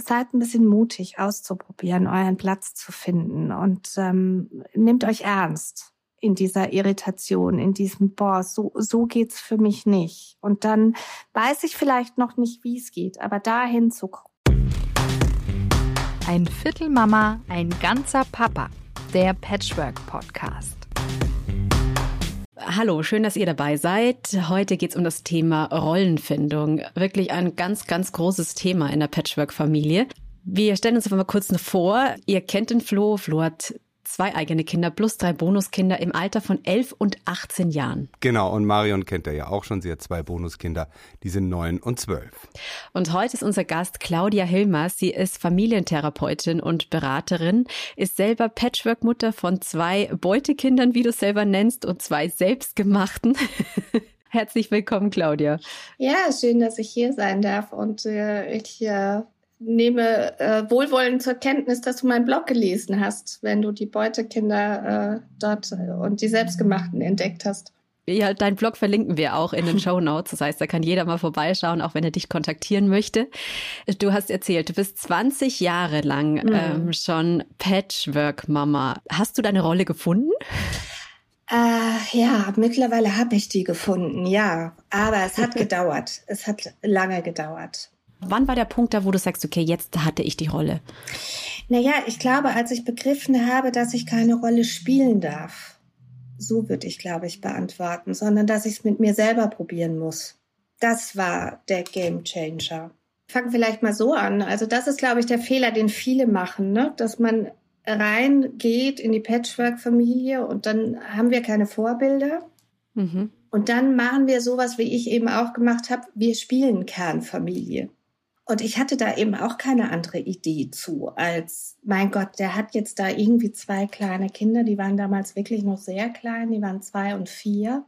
seid ein bisschen mutig auszuprobieren, euren Platz zu finden und ähm, nehmt euch ernst in dieser Irritation, in diesem, boah, so, so geht's für mich nicht. Und dann weiß ich vielleicht noch nicht, wie es geht, aber dahin zu gucken. Ein Viertel Mama, ein ganzer Papa. Der Patchwork Podcast. Hallo, schön, dass ihr dabei seid. Heute geht es um das Thema Rollenfindung. Wirklich ein ganz, ganz großes Thema in der Patchwork-Familie. Wir stellen uns einfach mal kurz vor. Ihr kennt den Flo. Flo hat zwei eigene Kinder plus drei Bonuskinder im Alter von 11 und 18 Jahren. Genau, und Marion kennt er ja auch schon. Sie hat zwei Bonuskinder, die sind neun und zwölf. Und heute ist unser Gast Claudia Hilmer. Sie ist Familientherapeutin und Beraterin, ist selber Patchwork-Mutter von zwei Beutekindern, wie du es selber nennst, und zwei selbstgemachten. Herzlich willkommen, Claudia. Ja, schön, dass ich hier sein darf und äh, ich äh, nehme äh, wohlwollend zur Kenntnis, dass du meinen Blog gelesen hast, wenn du die Beutekinder äh, dort und die Selbstgemachten entdeckt hast. Ja, dein Blog verlinken wir auch in den Show Notes. Das heißt, da kann jeder mal vorbeischauen, auch wenn er dich kontaktieren möchte. Du hast erzählt, du bist 20 Jahre lang mhm. ähm, schon Patchwork-Mama. Hast du deine Rolle gefunden? Äh, ja, mittlerweile habe ich die gefunden, ja. Aber es hat gedauert. Es hat lange gedauert. Wann war der Punkt da, wo du sagst, okay, jetzt hatte ich die Rolle? Naja, ich glaube, als ich begriffen habe, dass ich keine Rolle spielen darf, so würde ich, glaube ich, beantworten, sondern dass ich es mit mir selber probieren muss. Das war der Game Changer. Fangen vielleicht mal so an. Also das ist, glaube ich, der Fehler, den viele machen, ne? dass man reingeht in die Patchwork-Familie und dann haben wir keine Vorbilder. Mhm. Und dann machen wir sowas, wie ich eben auch gemacht habe. Wir spielen Kernfamilie. Und ich hatte da eben auch keine andere Idee zu, als, mein Gott, der hat jetzt da irgendwie zwei kleine Kinder, die waren damals wirklich noch sehr klein, die waren zwei und vier.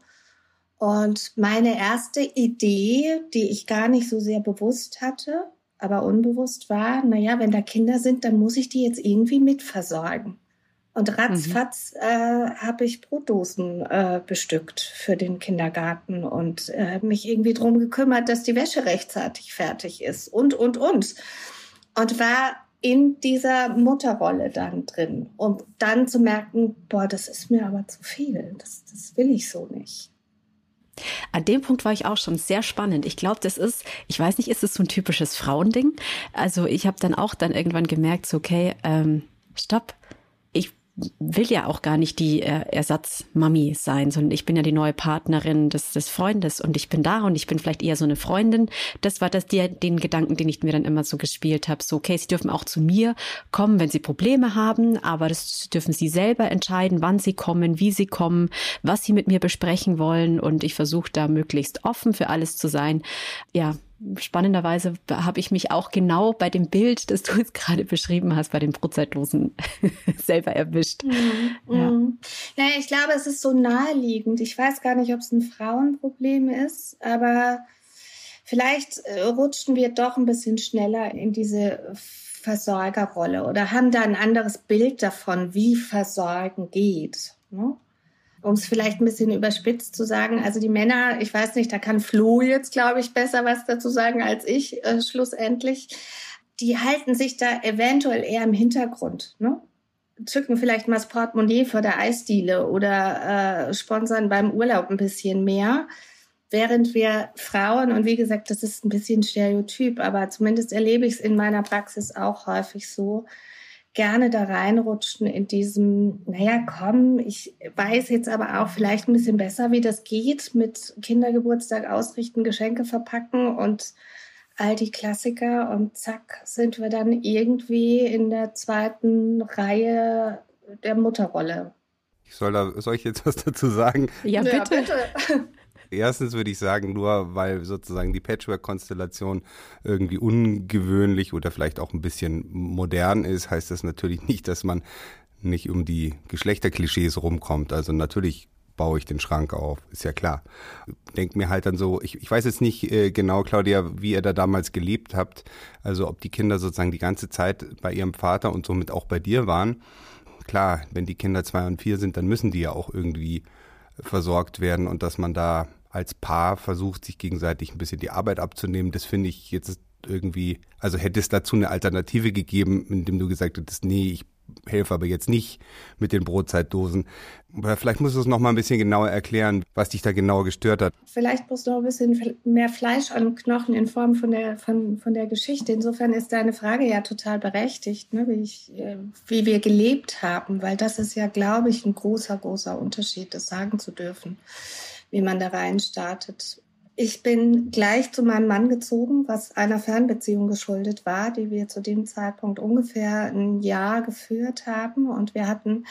Und meine erste Idee, die ich gar nicht so sehr bewusst hatte, aber unbewusst war, naja, wenn da Kinder sind, dann muss ich die jetzt irgendwie mitversorgen. Und ratzfatz mhm. äh, habe ich Brotdosen äh, bestückt für den Kindergarten und äh, mich irgendwie drum gekümmert, dass die Wäsche rechtzeitig fertig ist und, und, und. Und war in dieser Mutterrolle dann drin, um dann zu merken, boah, das ist mir aber zu viel, das, das will ich so nicht. An dem Punkt war ich auch schon sehr spannend. Ich glaube, das ist, ich weiß nicht, ist es so ein typisches Frauending? Also ich habe dann auch dann irgendwann gemerkt, so, okay, ähm, stopp, will ja auch gar nicht die äh, Ersatzmami sein, sondern ich bin ja die neue Partnerin des, des Freundes und ich bin da und ich bin vielleicht eher so eine Freundin. Das war das die, den Gedanken, den ich mir dann immer so gespielt habe. So, okay, sie dürfen auch zu mir kommen, wenn sie Probleme haben, aber das dürfen sie selber entscheiden, wann sie kommen, wie sie kommen, was sie mit mir besprechen wollen und ich versuche da möglichst offen für alles zu sein. Ja, spannenderweise habe ich mich auch genau bei dem Bild, das du jetzt gerade beschrieben hast, bei den Brotzeitlosen selber erwischt. Mhm. Ja. Mhm. Naja, ich glaube, es ist so naheliegend. Ich weiß gar nicht, ob es ein Frauenproblem ist, aber vielleicht äh, rutschen wir doch ein bisschen schneller in diese Versorgerrolle oder haben da ein anderes Bild davon, wie Versorgen geht. Ne? Um es vielleicht ein bisschen überspitzt zu sagen, also die Männer, ich weiß nicht, da kann Flo jetzt, glaube ich, besser was dazu sagen als ich äh, schlussendlich, die halten sich da eventuell eher im Hintergrund, ne? zücken vielleicht mal das Portemonnaie vor der Eisdiele oder äh, sponsern beim Urlaub ein bisschen mehr. Während wir Frauen, und wie gesagt, das ist ein bisschen Stereotyp, aber zumindest erlebe ich es in meiner Praxis auch häufig so, gerne da reinrutschen in diesem, naja, komm, ich weiß jetzt aber auch vielleicht ein bisschen besser, wie das geht mit Kindergeburtstag ausrichten, Geschenke verpacken und all die Klassiker und zack sind wir dann irgendwie in der zweiten Reihe der Mutterrolle. Ich soll, da, soll ich jetzt was dazu sagen? Ja, bitte. Ja, bitte. Erstens würde ich sagen, nur weil sozusagen die Patchwork-Konstellation irgendwie ungewöhnlich oder vielleicht auch ein bisschen modern ist, heißt das natürlich nicht, dass man nicht um die Geschlechterklischees rumkommt. Also natürlich baue ich den Schrank auf, ist ja klar. Denk mir halt dann so, ich, ich weiß jetzt nicht äh, genau, Claudia, wie ihr da damals gelebt habt, also ob die Kinder sozusagen die ganze Zeit bei ihrem Vater und somit auch bei dir waren. Klar, wenn die Kinder zwei und vier sind, dann müssen die ja auch irgendwie versorgt werden und dass man da als Paar versucht, sich gegenseitig ein bisschen die Arbeit abzunehmen. Das finde ich jetzt irgendwie, also hätte es dazu eine Alternative gegeben, indem du gesagt hättest, nee, ich helfe aber jetzt nicht mit den Brotzeitdosen. Aber vielleicht musst du es noch mal ein bisschen genauer erklären, was dich da genau gestört hat. Vielleicht brauchst du noch ein bisschen mehr Fleisch an Knochen in Form von der, von, von der Geschichte. Insofern ist deine Frage ja total berechtigt, ne, wie, ich, äh, wie wir gelebt haben, weil das ist ja, glaube ich, ein großer, großer Unterschied, das sagen zu dürfen, wie man da rein startet. Ich bin gleich zu meinem Mann gezogen, was einer Fernbeziehung geschuldet war, die wir zu dem Zeitpunkt ungefähr ein Jahr geführt haben. Und wir hatten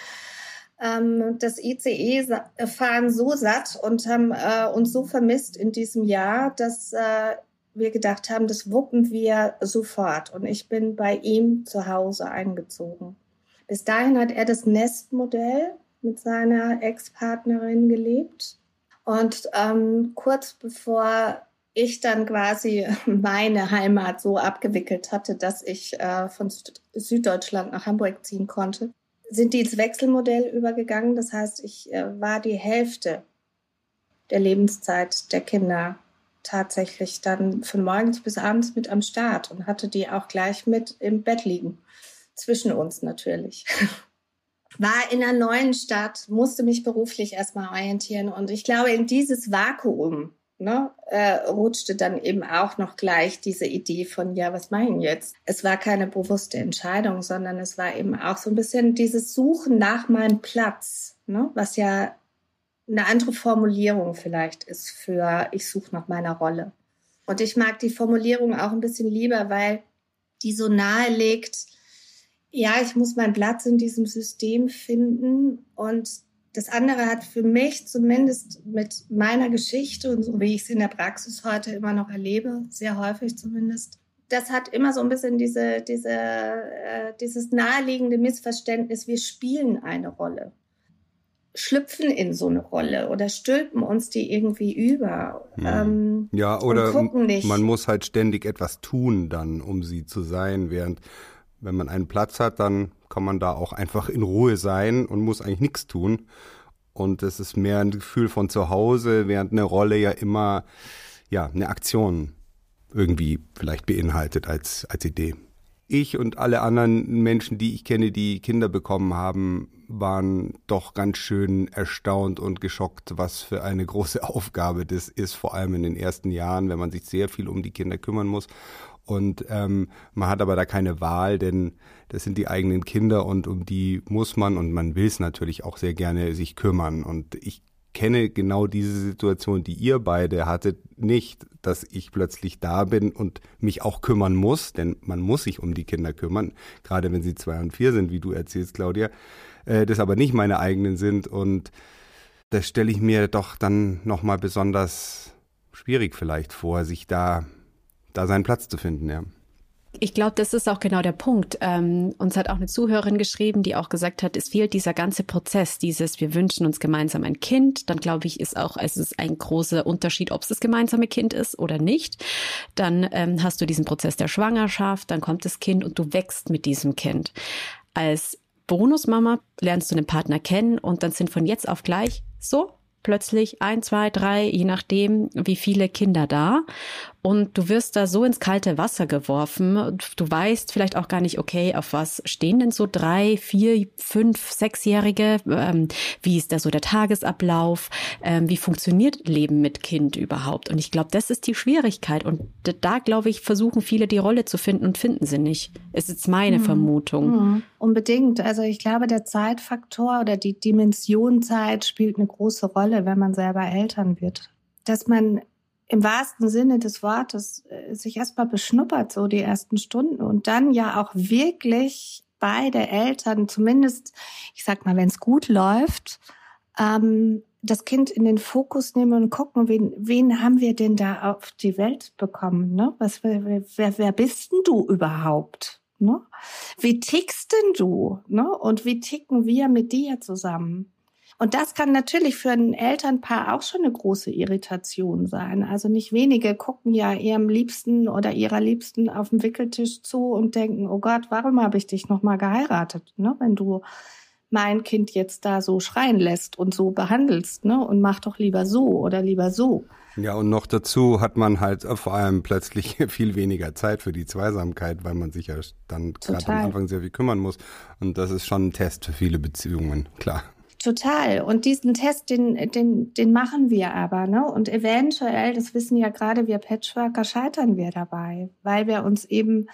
ähm, das ICE-Fahren so satt und haben äh, uns so vermisst in diesem Jahr, dass äh, wir gedacht haben, das wuppen wir sofort. Und ich bin bei ihm zu Hause eingezogen. Bis dahin hat er das Nestmodell mit seiner Ex-Partnerin gelebt. Und ähm, kurz bevor ich dann quasi meine Heimat so abgewickelt hatte, dass ich äh, von Süddeutschland nach Hamburg ziehen konnte, sind die ins Wechselmodell übergegangen. Das heißt, ich äh, war die Hälfte der Lebenszeit der Kinder tatsächlich dann von morgens bis abends mit am Start und hatte die auch gleich mit im Bett liegen. Zwischen uns natürlich. war in einer neuen Stadt, musste mich beruflich erstmal orientieren. Und ich glaube, in dieses Vakuum ne, äh, rutschte dann eben auch noch gleich diese Idee von, ja, was ich jetzt? Es war keine bewusste Entscheidung, sondern es war eben auch so ein bisschen dieses Suchen nach meinem Platz, ne, was ja eine andere Formulierung vielleicht ist für ich suche nach meiner Rolle. Und ich mag die Formulierung auch ein bisschen lieber, weil die so nahe legt, ja, ich muss meinen Platz in diesem System finden und das andere hat für mich zumindest mit meiner Geschichte und so wie ich es in der Praxis heute immer noch erlebe, sehr häufig zumindest, das hat immer so ein bisschen diese, diese, äh, dieses naheliegende Missverständnis, wir spielen eine Rolle, schlüpfen in so eine Rolle oder stülpen uns die irgendwie über. Hm. Ähm, ja, oder man muss halt ständig etwas tun dann, um sie zu sein, während wenn man einen Platz hat, dann kann man da auch einfach in Ruhe sein und muss eigentlich nichts tun. Und es ist mehr ein Gefühl von zu Hause, während eine Rolle ja immer ja eine Aktion irgendwie vielleicht beinhaltet als als Idee. Ich und alle anderen Menschen, die ich kenne, die Kinder bekommen haben, waren doch ganz schön erstaunt und geschockt, was für eine große Aufgabe das ist, vor allem in den ersten Jahren, wenn man sich sehr viel um die Kinder kümmern muss und ähm, man hat aber da keine Wahl, denn das sind die eigenen Kinder und um die muss man und man will es natürlich auch sehr gerne sich kümmern. Und ich kenne genau diese Situation, die ihr beide hattet, nicht, dass ich plötzlich da bin und mich auch kümmern muss, denn man muss sich um die Kinder kümmern, gerade wenn sie zwei und vier sind, wie du erzählst, Claudia, äh, das aber nicht meine eigenen sind und das stelle ich mir doch dann nochmal besonders schwierig vielleicht vor, sich da da seinen Platz zu finden, ja. Ich glaube, das ist auch genau der Punkt. Ähm, uns hat auch eine Zuhörerin geschrieben, die auch gesagt hat, es fehlt dieser ganze Prozess, dieses, wir wünschen uns gemeinsam ein Kind. Dann glaube ich, ist auch, es ist ein großer Unterschied, ob es das gemeinsame Kind ist oder nicht. Dann ähm, hast du diesen Prozess der Schwangerschaft, dann kommt das Kind und du wächst mit diesem Kind. Als Bonusmama lernst du einen Partner kennen und dann sind von jetzt auf gleich so plötzlich ein, zwei, drei, je nachdem, wie viele Kinder da und du wirst da so ins kalte Wasser geworfen. Du weißt vielleicht auch gar nicht, okay, auf was stehen denn so drei, vier, fünf, sechsjährige? Ähm, wie ist da so der Tagesablauf? Ähm, wie funktioniert Leben mit Kind überhaupt? Und ich glaube, das ist die Schwierigkeit. Und da, glaube ich, versuchen viele die Rolle zu finden und finden sie nicht. Ist jetzt meine mhm. Vermutung. Mhm. Unbedingt. Also ich glaube, der Zeitfaktor oder die Dimension Zeit spielt eine große Rolle, wenn man selber Eltern wird. Dass man im wahrsten Sinne des Wortes äh, sich erstmal beschnuppert, so die ersten Stunden und dann ja auch wirklich beide Eltern, zumindest, ich sag mal, wenn es gut läuft, ähm, das Kind in den Fokus nehmen und gucken, wen, wen haben wir denn da auf die Welt bekommen? Ne? Was, wer, wer, wer bist denn du überhaupt? Ne? Wie tickst denn du? Ne? Und wie ticken wir mit dir zusammen? Und das kann natürlich für ein Elternpaar auch schon eine große Irritation sein. Also nicht wenige gucken ja ihrem Liebsten oder ihrer Liebsten auf dem Wickeltisch zu und denken, oh Gott, warum habe ich dich nochmal geheiratet? Ne? Wenn du mein Kind jetzt da so schreien lässt und so behandelst, ne? Und mach doch lieber so oder lieber so. Ja, und noch dazu hat man halt vor allem plötzlich viel weniger Zeit für die Zweisamkeit, weil man sich ja dann gerade am Anfang sehr viel kümmern muss. Und das ist schon ein Test für viele Beziehungen, klar. Total. Und diesen Test, den, den, den machen wir aber, ne? Und eventuell, das wissen ja gerade wir Patchworker, scheitern wir dabei, weil wir uns eben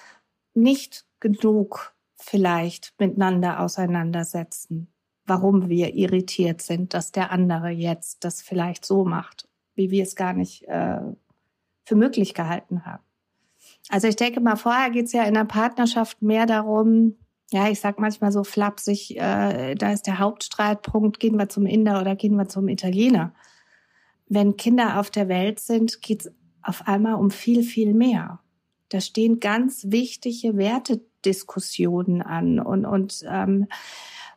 nicht genug vielleicht miteinander auseinandersetzen, warum wir irritiert sind, dass der andere jetzt das vielleicht so macht, wie wir es gar nicht äh, für möglich gehalten haben. Also ich denke mal, vorher geht es ja in der Partnerschaft mehr darum, ja, ich sag manchmal so flapsig, äh, da ist der Hauptstreitpunkt, gehen wir zum Inder oder gehen wir zum Italiener. Wenn Kinder auf der Welt sind, geht's auf einmal um viel, viel mehr. Da stehen ganz wichtige Wertediskussionen an und, und ähm,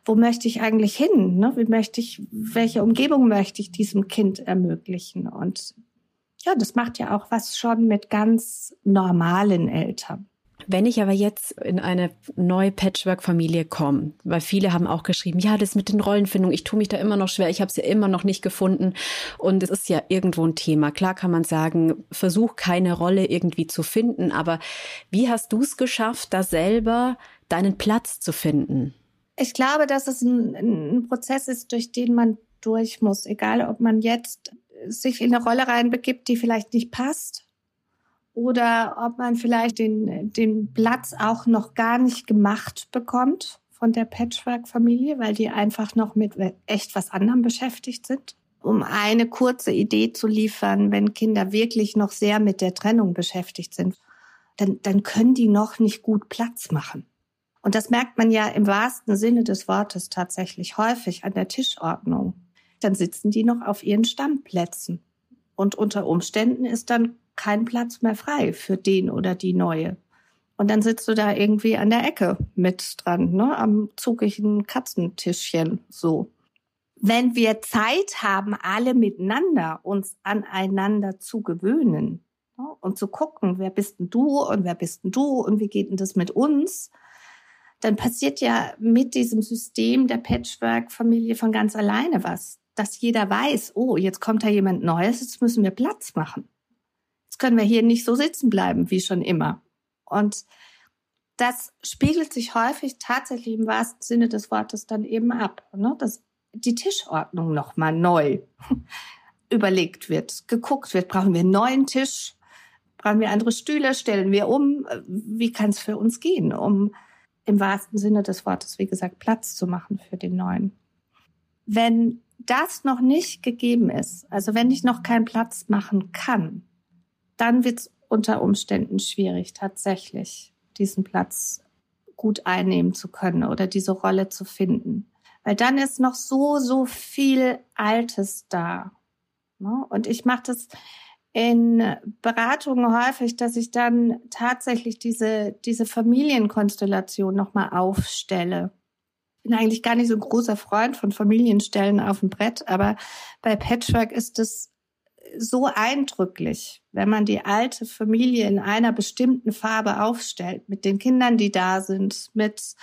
wo möchte ich eigentlich hin? Ne? Wie möchte ich, welche Umgebung möchte ich diesem Kind ermöglichen? Und ja, das macht ja auch was schon mit ganz normalen Eltern. Wenn ich aber jetzt in eine neue Patchwork-Familie komme, weil viele haben auch geschrieben, ja, das mit den Rollenfindungen, ich tue mich da immer noch schwer, ich habe es ja immer noch nicht gefunden und es ist ja irgendwo ein Thema. Klar kann man sagen, versuch keine Rolle irgendwie zu finden, aber wie hast du es geschafft, da selber deinen Platz zu finden? Ich glaube, dass es ein, ein Prozess ist, durch den man durch muss, egal ob man jetzt sich in eine Rolle reinbegibt, die vielleicht nicht passt oder ob man vielleicht den, den Platz auch noch gar nicht gemacht bekommt von der Patchwork-Familie, weil die einfach noch mit echt was anderem beschäftigt sind. Um eine kurze Idee zu liefern, wenn Kinder wirklich noch sehr mit der Trennung beschäftigt sind, dann, dann können die noch nicht gut Platz machen. Und das merkt man ja im wahrsten Sinne des Wortes tatsächlich häufig an der Tischordnung. Dann sitzen die noch auf ihren Stammplätzen. Und unter Umständen ist dann kein Platz mehr frei für den oder die neue. Und dann sitzt du da irgendwie an der Ecke mit dran, ne, am zugigen Katzentischchen, so. Wenn wir Zeit haben, alle miteinander uns aneinander zu gewöhnen ne, und zu gucken, wer bist denn du und wer bist denn du und wie geht denn das mit uns, dann passiert ja mit diesem System der Patchwork-Familie von ganz alleine was. Dass jeder weiß, oh, jetzt kommt da jemand Neues, jetzt müssen wir Platz machen können wir hier nicht so sitzen bleiben wie schon immer. Und das spiegelt sich häufig tatsächlich im wahrsten Sinne des Wortes dann eben ab, ne? dass die Tischordnung nochmal neu überlegt wird, geguckt wird, brauchen wir einen neuen Tisch, brauchen wir andere Stühle, stellen wir um, wie kann es für uns gehen, um im wahrsten Sinne des Wortes, wie gesagt, Platz zu machen für den neuen. Wenn das noch nicht gegeben ist, also wenn ich noch keinen Platz machen kann, dann wird es unter Umständen schwierig, tatsächlich diesen Platz gut einnehmen zu können oder diese Rolle zu finden. Weil dann ist noch so, so viel Altes da. Ne? Und ich mache das in Beratungen häufig, dass ich dann tatsächlich diese, diese Familienkonstellation nochmal aufstelle. Ich bin eigentlich gar nicht so ein großer Freund von Familienstellen auf dem Brett, aber bei Patchwork ist es so eindrücklich, wenn man die alte Familie in einer bestimmten Farbe aufstellt, mit den Kindern, die da sind, mit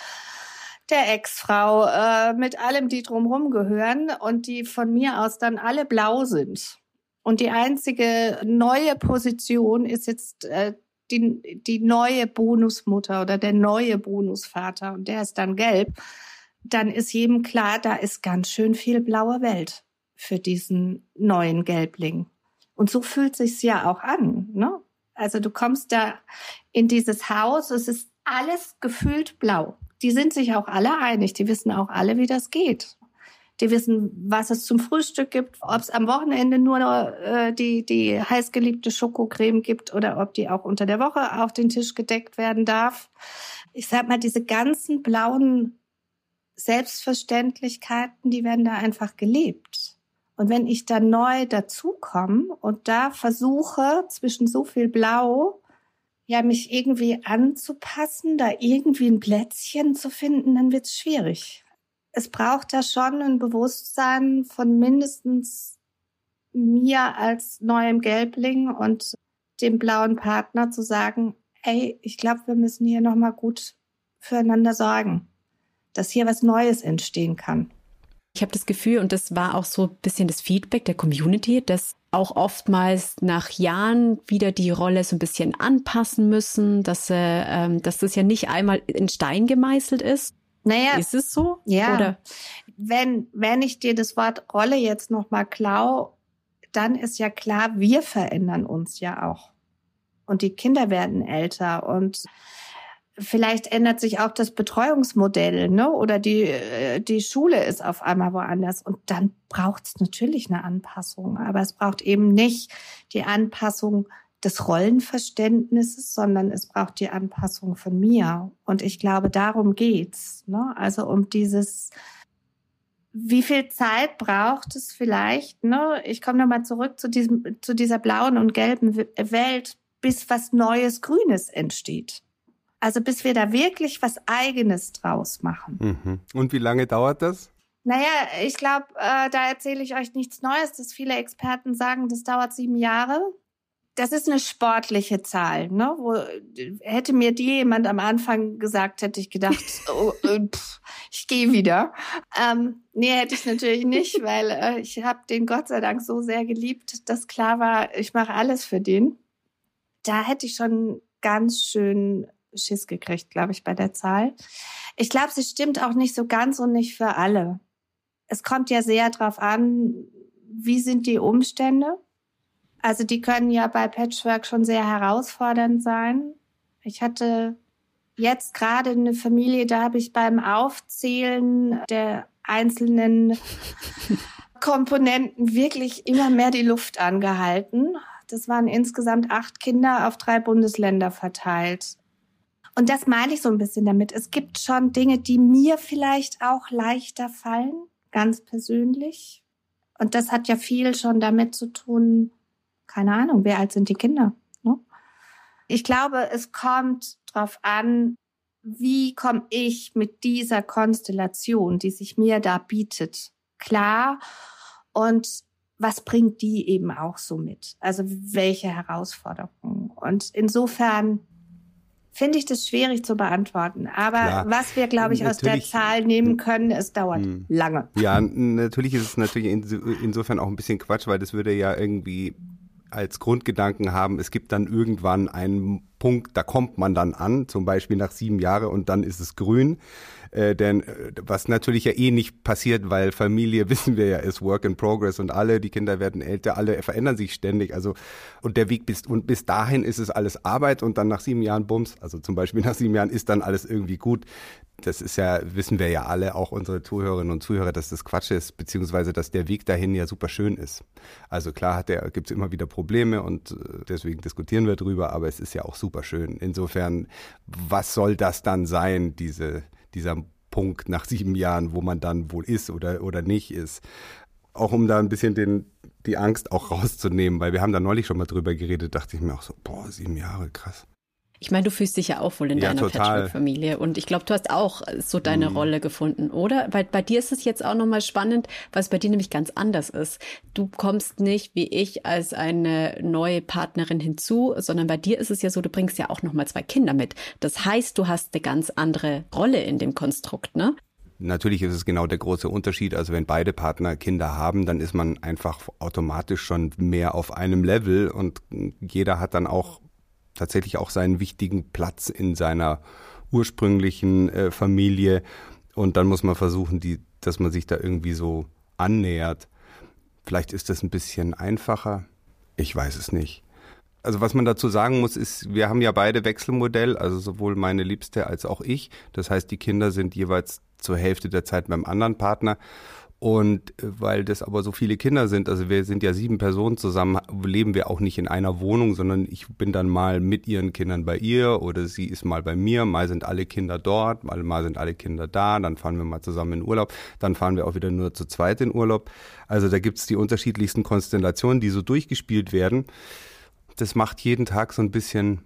der Ex-Frau, äh, mit allem, die drumherum gehören und die von mir aus dann alle blau sind. Und die einzige neue Position ist jetzt äh, die, die neue Bonusmutter oder der neue Bonusvater und der ist dann gelb. Dann ist jedem klar, da ist ganz schön viel blaue Welt für diesen neuen Gelbling. Und so fühlt sich's ja auch an. Ne? Also du kommst da in dieses Haus, es ist alles gefühlt blau. Die sind sich auch alle einig, die wissen auch alle, wie das geht. Die wissen, was es zum Frühstück gibt, ob es am Wochenende nur äh, die, die heißgeliebte Schokocreme gibt oder ob die auch unter der Woche auf den Tisch gedeckt werden darf. Ich sag mal, diese ganzen blauen Selbstverständlichkeiten, die werden da einfach gelebt. Und wenn ich dann neu dazukomme und da versuche, zwischen so viel Blau, ja, mich irgendwie anzupassen, da irgendwie ein Plätzchen zu finden, dann wird's schwierig. Es braucht da schon ein Bewusstsein von mindestens mir als neuem Gelbling und dem blauen Partner zu sagen, ey, ich glaube, wir müssen hier nochmal gut füreinander sorgen, dass hier was Neues entstehen kann. Ich habe das Gefühl, und das war auch so ein bisschen das Feedback der Community, dass auch oftmals nach Jahren wieder die Rolle so ein bisschen anpassen müssen, dass, äh, ähm, dass das ja nicht einmal in Stein gemeißelt ist. Naja, ist es so? Ja. Oder? Wenn, wenn ich dir das Wort Rolle jetzt nochmal klau, dann ist ja klar, wir verändern uns ja auch. Und die Kinder werden älter und vielleicht ändert sich auch das Betreuungsmodell, ne? Oder die, äh, die Schule ist auf einmal woanders. Und dann braucht es natürlich eine Anpassung. Aber es braucht eben nicht die Anpassung des Rollenverständnisses, sondern es braucht die Anpassung von mir. Und ich glaube, darum geht's. Ne? Also um dieses, wie viel Zeit braucht es vielleicht? Ne? Ich komme nochmal zurück zu diesem, zu dieser blauen und gelben Welt, bis was Neues, Grünes entsteht. Also bis wir da wirklich was Eigenes draus machen. Mhm. Und wie lange dauert das? Naja, ich glaube, äh, da erzähle ich euch nichts Neues, dass viele Experten sagen, das dauert sieben Jahre das ist eine sportliche Zahl. Ne? Wo, hätte mir die jemand am Anfang gesagt, hätte ich gedacht, oh, äh, pff, ich gehe wieder. Ähm, nee, hätte ich natürlich nicht, weil äh, ich habe den Gott sei Dank so sehr geliebt, dass klar war, ich mache alles für den. Da hätte ich schon ganz schön Schiss gekriegt, glaube ich, bei der Zahl. Ich glaube, sie stimmt auch nicht so ganz und nicht für alle. Es kommt ja sehr darauf an, wie sind die Umstände also die können ja bei Patchwork schon sehr herausfordernd sein. Ich hatte jetzt gerade eine Familie, da habe ich beim Aufzählen der einzelnen Komponenten wirklich immer mehr die Luft angehalten. Das waren insgesamt acht Kinder auf drei Bundesländer verteilt. Und das meine ich so ein bisschen damit. Es gibt schon Dinge, die mir vielleicht auch leichter fallen, ganz persönlich. Und das hat ja viel schon damit zu tun, keine Ahnung, wer alt sind die Kinder? Ne? Ich glaube, es kommt darauf an, wie komme ich mit dieser Konstellation, die sich mir da bietet, klar und was bringt die eben auch so mit? Also welche Herausforderungen? Und insofern finde ich das schwierig zu beantworten. Aber Klar. was wir, glaube ich, natürlich, aus der Zahl nehmen können, es dauert lange. Ja, natürlich ist es natürlich insofern auch ein bisschen Quatsch, weil das würde ja irgendwie als Grundgedanken haben, es gibt dann irgendwann einen Punkt, da kommt man dann an, zum Beispiel nach sieben Jahren und dann ist es grün. Äh, denn äh, was natürlich ja eh nicht passiert, weil Familie, wissen wir ja, ist Work in Progress und alle, die Kinder werden älter, alle verändern sich ständig. Also und der Weg bis und bis dahin ist es alles Arbeit und dann nach sieben Jahren Bums, also zum Beispiel nach sieben Jahren ist dann alles irgendwie gut das ist ja, wissen wir ja alle, auch unsere Zuhörerinnen und Zuhörer, dass das Quatsch ist, beziehungsweise dass der Weg dahin ja super schön ist. Also klar gibt es immer wieder Probleme und äh, deswegen diskutieren wir drüber, aber es ist ja auch super schön. Insofern, was soll das dann sein, diese, dieser Punkt nach sieben Jahren, wo man dann wohl ist oder, oder nicht ist? Auch um da ein bisschen den, die Angst auch rauszunehmen, weil wir haben da neulich schon mal drüber geredet, dachte ich mir auch so, boah, sieben Jahre, krass. Ich meine, du fühlst dich ja auch wohl in ja, deiner Patchwork-Familie und ich glaube, du hast auch so deine mhm. Rolle gefunden, oder? Weil bei dir ist es jetzt auch nochmal spannend, weil es bei dir nämlich ganz anders ist. Du kommst nicht wie ich als eine neue Partnerin hinzu, sondern bei dir ist es ja so, du bringst ja auch nochmal zwei Kinder mit. Das heißt, du hast eine ganz andere Rolle in dem Konstrukt, ne? Natürlich ist es genau der große Unterschied. Also wenn beide Partner Kinder haben, dann ist man einfach automatisch schon mehr auf einem Level und jeder hat dann auch tatsächlich auch seinen wichtigen Platz in seiner ursprünglichen äh, Familie. Und dann muss man versuchen, die, dass man sich da irgendwie so annähert. Vielleicht ist das ein bisschen einfacher. Ich weiß es nicht. Also was man dazu sagen muss, ist, wir haben ja beide Wechselmodell, also sowohl meine Liebste als auch ich. Das heißt, die Kinder sind jeweils zur Hälfte der Zeit beim anderen Partner. Und äh, weil das aber so viele Kinder sind, also wir sind ja sieben Personen zusammen, leben wir auch nicht in einer Wohnung, sondern ich bin dann mal mit ihren Kindern bei ihr oder sie ist mal bei mir, mal sind alle Kinder dort, mal, mal sind alle Kinder da, dann fahren wir mal zusammen in Urlaub, dann fahren wir auch wieder nur zu zweit in Urlaub. Also da gibt's die unterschiedlichsten Konstellationen, die so durchgespielt werden. Das macht jeden Tag so ein bisschen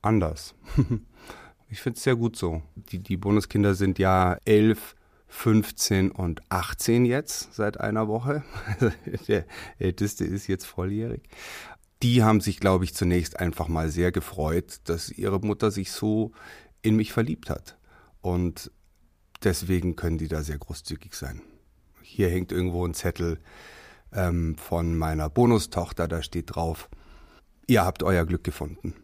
anders. ich finde es sehr gut so. Die, die Bonuskinder sind ja elf, 15 und 18 jetzt seit einer Woche. Der älteste ist jetzt volljährig. Die haben sich, glaube ich, zunächst einfach mal sehr gefreut, dass ihre Mutter sich so in mich verliebt hat. Und deswegen können die da sehr großzügig sein. Hier hängt irgendwo ein Zettel. ähm, von meiner Bonustochter, da steht drauf, ihr habt euer Glück gefunden.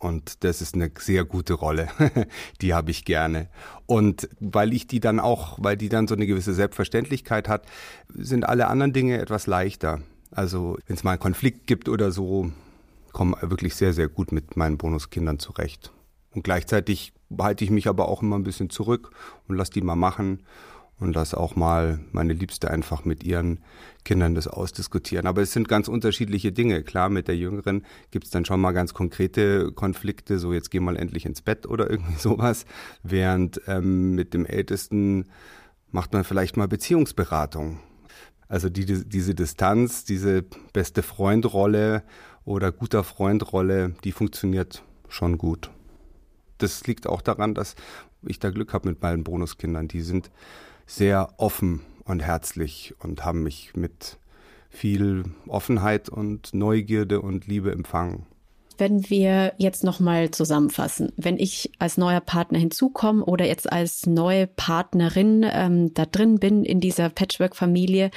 Und das ist eine sehr gute Rolle. die habe ich gerne. Und weil ich die dann auch, weil die dann so eine gewisse Selbstverständlichkeit hat, sind alle anderen Dinge etwas leichter. Also wenn es mal einen Konflikt gibt oder so, komme wirklich sehr, sehr gut mit meinen Bonuskindern zurecht. Und gleichzeitig halte ich mich aber auch immer ein bisschen zurück und lasse die mal machen und lasse auch mal meine Liebste einfach mit ihren Kindern das ausdiskutieren. Aber es sind ganz unterschiedliche Dinge. Klar, mit der Jüngeren gibt es dann schon mal ganz konkrete Konflikte, so jetzt geh mal endlich ins Bett oder irgendwie sowas. Während ähm, mit dem Ältesten macht man vielleicht mal Beziehungsberatung. Also die, diese Distanz, diese beste Freundrolle oder guter Freundrolle, die funktioniert schon gut. Das liegt auch daran, dass ich da Glück habe mit meinen Bonuskindern. Die sind sehr offen und herzlich und haben mich mit viel Offenheit und Neugierde und Liebe empfangen. Wenn wir jetzt nochmal zusammenfassen, wenn ich als neuer Partner hinzukomme oder jetzt als neue Partnerin ähm, da drin bin in dieser Patchwork-Familie,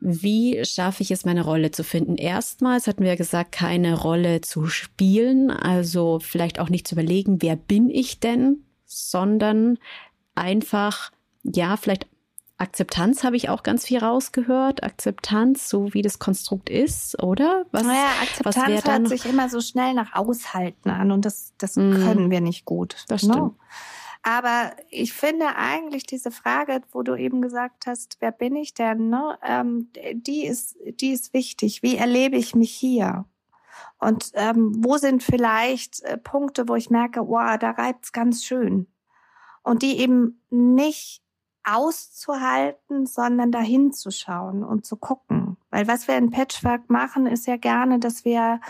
wie schaffe ich es, meine Rolle zu finden? Erstmals hatten wir gesagt, keine Rolle zu spielen, also vielleicht auch nicht zu überlegen, wer bin ich denn, sondern einfach ja, vielleicht Akzeptanz habe ich auch ganz viel rausgehört. Akzeptanz, so wie das Konstrukt ist, oder? Was, naja, Akzeptanz was hört sich immer so schnell nach Aushalten an und das, das mm. können wir nicht gut. Das ne? stimmt. No? Aber ich finde eigentlich diese Frage, wo du eben gesagt hast, wer bin ich denn, ne? Ähm, die, ist, die ist wichtig. Wie erlebe ich mich hier? Und ähm, wo sind vielleicht äh, Punkte, wo ich merke, wow, da reibt's ganz schön. Und die eben nicht auszuhalten, sondern dahin zu schauen und zu gucken. Weil was wir in Patchwork machen, ist ja gerne, dass wir,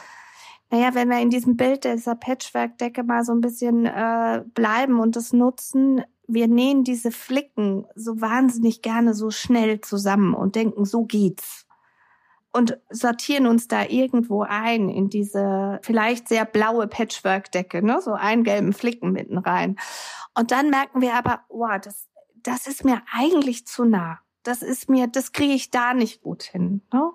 naja, wenn wir in diesem Bild dieser Patchwork-Decke mal so ein bisschen äh, bleiben und das nutzen, wir nähen diese Flicken so wahnsinnig gerne so schnell zusammen und denken, so geht's. Und sortieren uns da irgendwo ein in diese vielleicht sehr blaue Patchwork-Decke, ne? so einen gelben Flicken mitten rein. Und dann merken wir aber, wow, das, das ist mir eigentlich zu nah. Das ist mir, das kriege ich da nicht gut hin. Ne?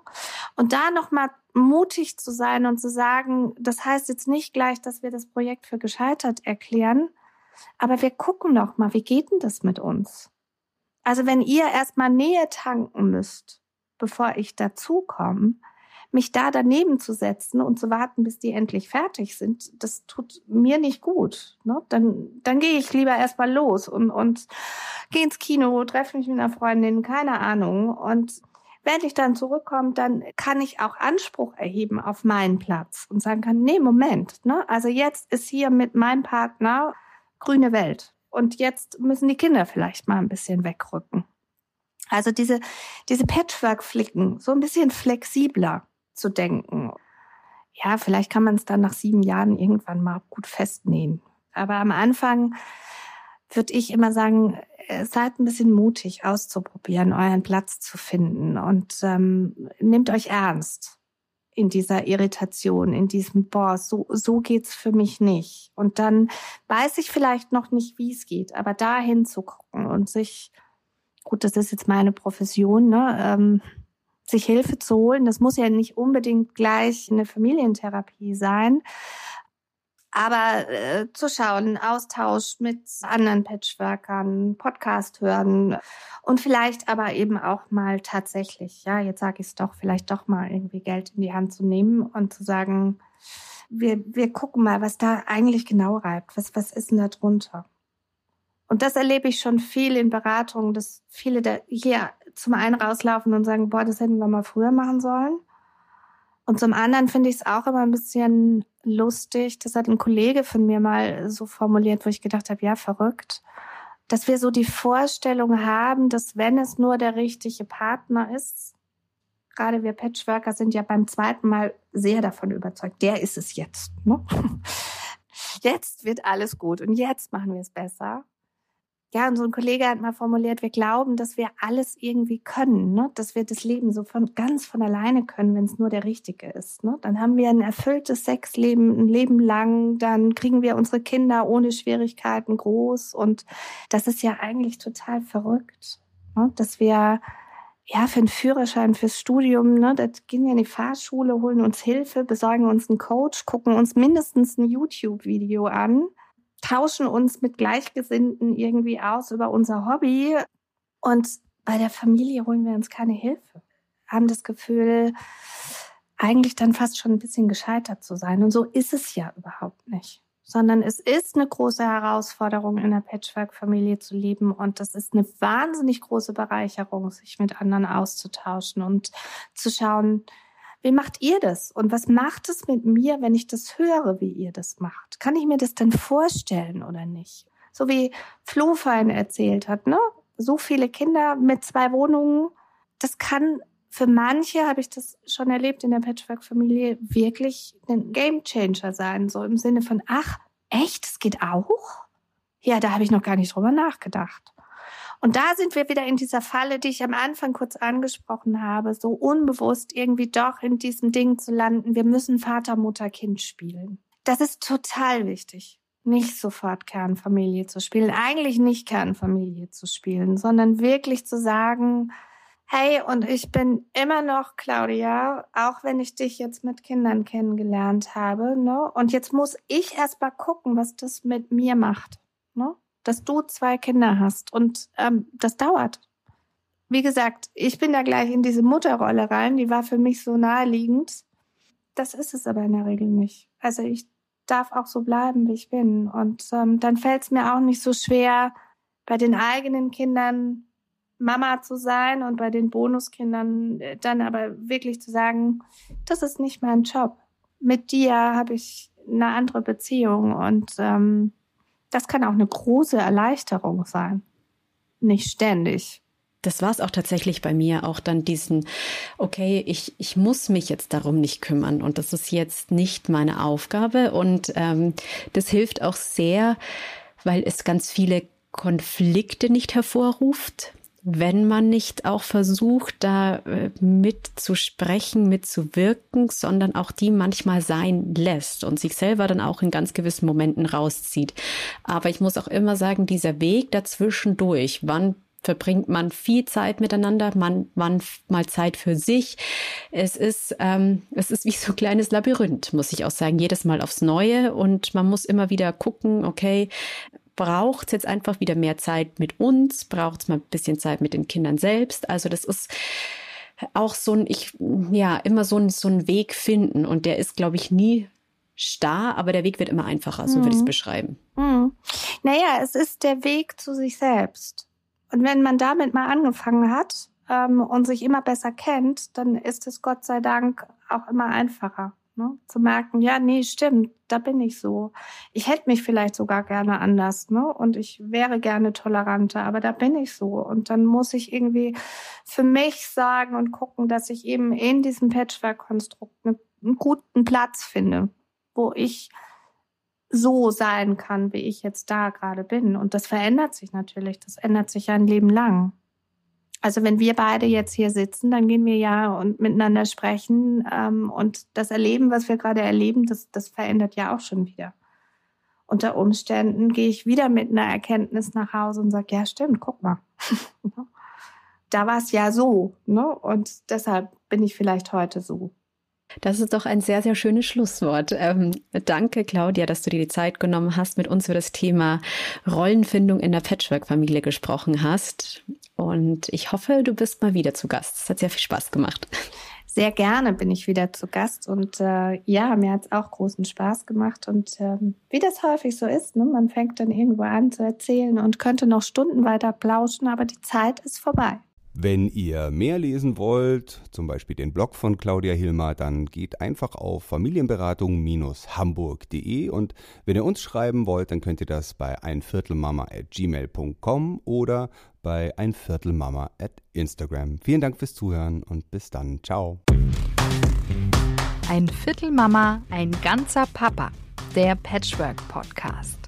Und da nochmal mutig zu sein und zu sagen, das heißt jetzt nicht gleich, dass wir das Projekt für gescheitert erklären, aber wir gucken noch mal, wie geht denn das mit uns? Also wenn ihr erstmal Nähe tanken müsst, bevor ich dazukomme, mich da daneben zu setzen und zu warten, bis die endlich fertig sind, das tut mir nicht gut. Ne? Dann, dann gehe ich lieber erstmal los und, und gehe ins Kino, treffe mich mit einer Freundin, keine Ahnung. Und wenn ich dann zurückkomme, dann kann ich auch Anspruch erheben auf meinen Platz und sagen kann, nee, Moment, ne? Also jetzt ist hier mit meinem Partner grüne Welt. Und jetzt müssen die Kinder vielleicht mal ein bisschen wegrücken. Also diese, diese Patchwork-Flicken, so ein bisschen flexibler zu denken. Ja, vielleicht kann man es dann nach sieben Jahren irgendwann mal gut festnähen. Aber am Anfang würde ich immer sagen, äh, seid ein bisschen mutig auszuprobieren, euren Platz zu finden und ähm, nehmt euch ernst in dieser Irritation, in diesem, boah, so, so geht's für mich nicht. Und dann weiß ich vielleicht noch nicht, wie es geht, aber dahin zu gucken und sich, gut, das ist jetzt meine Profession, ne, ähm, sich Hilfe zu holen. Das muss ja nicht unbedingt gleich eine Familientherapie sein. Aber äh, zu schauen, Austausch mit anderen Patchworkern, Podcast hören und vielleicht aber eben auch mal tatsächlich, ja, jetzt sage ich es doch, vielleicht doch mal irgendwie Geld in die Hand zu nehmen und zu sagen, wir, wir gucken mal, was da eigentlich genau reibt. Was, was ist denn da drunter? Und das erlebe ich schon viel in Beratungen, dass viele da hier zum einen rauslaufen und sagen, boah, das hätten wir mal früher machen sollen. Und zum anderen finde ich es auch immer ein bisschen lustig. Das hat ein Kollege von mir mal so formuliert, wo ich gedacht habe, ja, verrückt. Dass wir so die Vorstellung haben, dass wenn es nur der richtige Partner ist, gerade wir Patchworker sind ja beim zweiten Mal sehr davon überzeugt, der ist es jetzt. Ne? Jetzt wird alles gut und jetzt machen wir es besser. Ja, und so ein Kollege hat mal formuliert, wir glauben, dass wir alles irgendwie können, ne? dass wir das Leben so von ganz von alleine können, wenn es nur der Richtige ist. Ne? Dann haben wir ein erfülltes Sexleben ein Leben lang, dann kriegen wir unsere Kinder ohne Schwierigkeiten groß und das ist ja eigentlich total verrückt, ne? dass wir ja, für einen Führerschein, fürs Studium, ne, da gehen wir in die Fahrschule, holen uns Hilfe, besorgen uns einen Coach, gucken uns mindestens ein YouTube-Video an, tauschen uns mit Gleichgesinnten irgendwie aus über unser Hobby und bei der Familie holen wir uns keine Hilfe. Haben das Gefühl, eigentlich dann fast schon ein bisschen gescheitert zu sein. Und so ist es ja überhaupt nicht sondern es ist eine große Herausforderung, in einer Patchwork-Familie zu leben. Und das ist eine wahnsinnig große Bereicherung, sich mit anderen auszutauschen und zu schauen, wie macht ihr das? Und was macht es mit mir, wenn ich das höre, wie ihr das macht? Kann ich mir das denn vorstellen oder nicht? So wie Flo fein erzählt hat, ne? So viele Kinder mit zwei Wohnungen. Das kann für manche, habe ich das schon erlebt in der Patchwork-Familie, wirklich ein Gamechanger sein. So im Sinne von, ach, echt, es geht auch? Ja, da habe ich noch gar nicht drüber nachgedacht. Und da sind wir wieder in dieser Falle, die ich am Anfang kurz angesprochen habe, so unbewusst irgendwie doch in diesem Ding zu landen. Wir müssen Vater, Mutter, Kind spielen. Das ist total wichtig. Nicht sofort Kernfamilie zu spielen, eigentlich nicht Kernfamilie zu spielen, sondern wirklich zu sagen, Hey, und ich bin immer noch Claudia, auch wenn ich dich jetzt mit Kindern kennengelernt habe. Ne? Und jetzt muss ich erst mal gucken, was das mit mir macht. Ne? Dass du zwei Kinder hast. Und ähm, das dauert. Wie gesagt, ich bin da gleich in diese Mutterrolle rein. Die war für mich so naheliegend. Das ist es aber in der Regel nicht. Also ich darf auch so bleiben, wie ich bin. Und ähm, dann fällt es mir auch nicht so schwer, bei den eigenen Kindern Mama zu sein und bei den Bonuskindern äh, dann aber wirklich zu sagen, das ist nicht mein Job. Mit dir habe ich eine andere Beziehung und ähm, das kann auch eine große Erleichterung sein. Nicht ständig. Das war es auch tatsächlich bei mir, auch dann diesen, okay, ich, ich muss mich jetzt darum nicht kümmern und das ist jetzt nicht meine Aufgabe und ähm, das hilft auch sehr, weil es ganz viele Konflikte nicht hervorruft, wenn man nicht auch versucht, da äh, mitzusprechen, mitzuwirken, sondern auch die manchmal sein lässt und sich selber dann auch in ganz gewissen Momenten rauszieht. Aber ich muss auch immer sagen, dieser Weg dazwischen durch, wann verbringt man viel Zeit miteinander, man, man mal Zeit für sich. Es ist, ähm, es ist wie so ein kleines Labyrinth, muss ich auch sagen, jedes Mal aufs Neue und man muss immer wieder gucken, okay, braucht es jetzt einfach wieder mehr Zeit mit uns, braucht es mal ein bisschen Zeit mit den Kindern selbst. Also das ist auch so ein, ich, ja, immer so ein, so ein Weg finden und der ist, glaube ich, nie starr, aber der Weg wird immer einfacher, so mhm. würde ich es beschreiben. Mhm. Naja, es ist der Weg zu sich selbst. Und wenn man damit mal angefangen hat ähm, und sich immer besser kennt, dann ist es Gott sei Dank auch immer einfacher. Ne? Zu merken, ja, nee, stimmt, da bin ich so. Ich hätte mich vielleicht sogar gerne anders, ne? Und ich wäre gerne toleranter, aber da bin ich so. Und dann muss ich irgendwie für mich sagen und gucken, dass ich eben in diesem Patchwork-Konstrukt einen guten Platz finde, wo ich so sein kann, wie ich jetzt da gerade bin. Und das verändert sich natürlich. Das ändert sich ein Leben lang. Also wenn wir beide jetzt hier sitzen, dann gehen wir ja und miteinander sprechen ähm, und das Erleben, was wir gerade erleben, das, das verändert ja auch schon wieder. Unter Umständen gehe ich wieder mit einer Erkenntnis nach Hause und sage, ja stimmt, guck mal. da war es ja so. Ne? Und deshalb bin ich vielleicht heute so. Das ist doch ein sehr, sehr schönes Schlusswort. Ähm, danke, Claudia, dass du dir die Zeit genommen hast, mit uns über das Thema Rollenfindung in der Patchwork-Familie gesprochen hast. Und ich hoffe, du bist mal wieder zu Gast. Es hat sehr viel Spaß gemacht. Sehr gerne bin ich wieder zu Gast und äh, ja, mir hat es auch großen Spaß gemacht und ähm, wie das häufig so ist, ne, man fängt dann irgendwo an zu erzählen und könnte noch Stunden weiter plauschen, aber die Zeit ist vorbei. Wenn ihr mehr lesen wollt, zum Beispiel den Blog von Claudia Hilmer, dann geht einfach auf familienberatung-hamburg.de und wenn ihr uns schreiben wollt, dann könnt ihr das bei einviertelmama@gmail.com oder bei einviertelmama at Instagram. Vielen Dank fürs Zuhören und bis dann. Ciao. Ein Viertel Mama, ein ganzer Papa. Der Patchwork Podcast.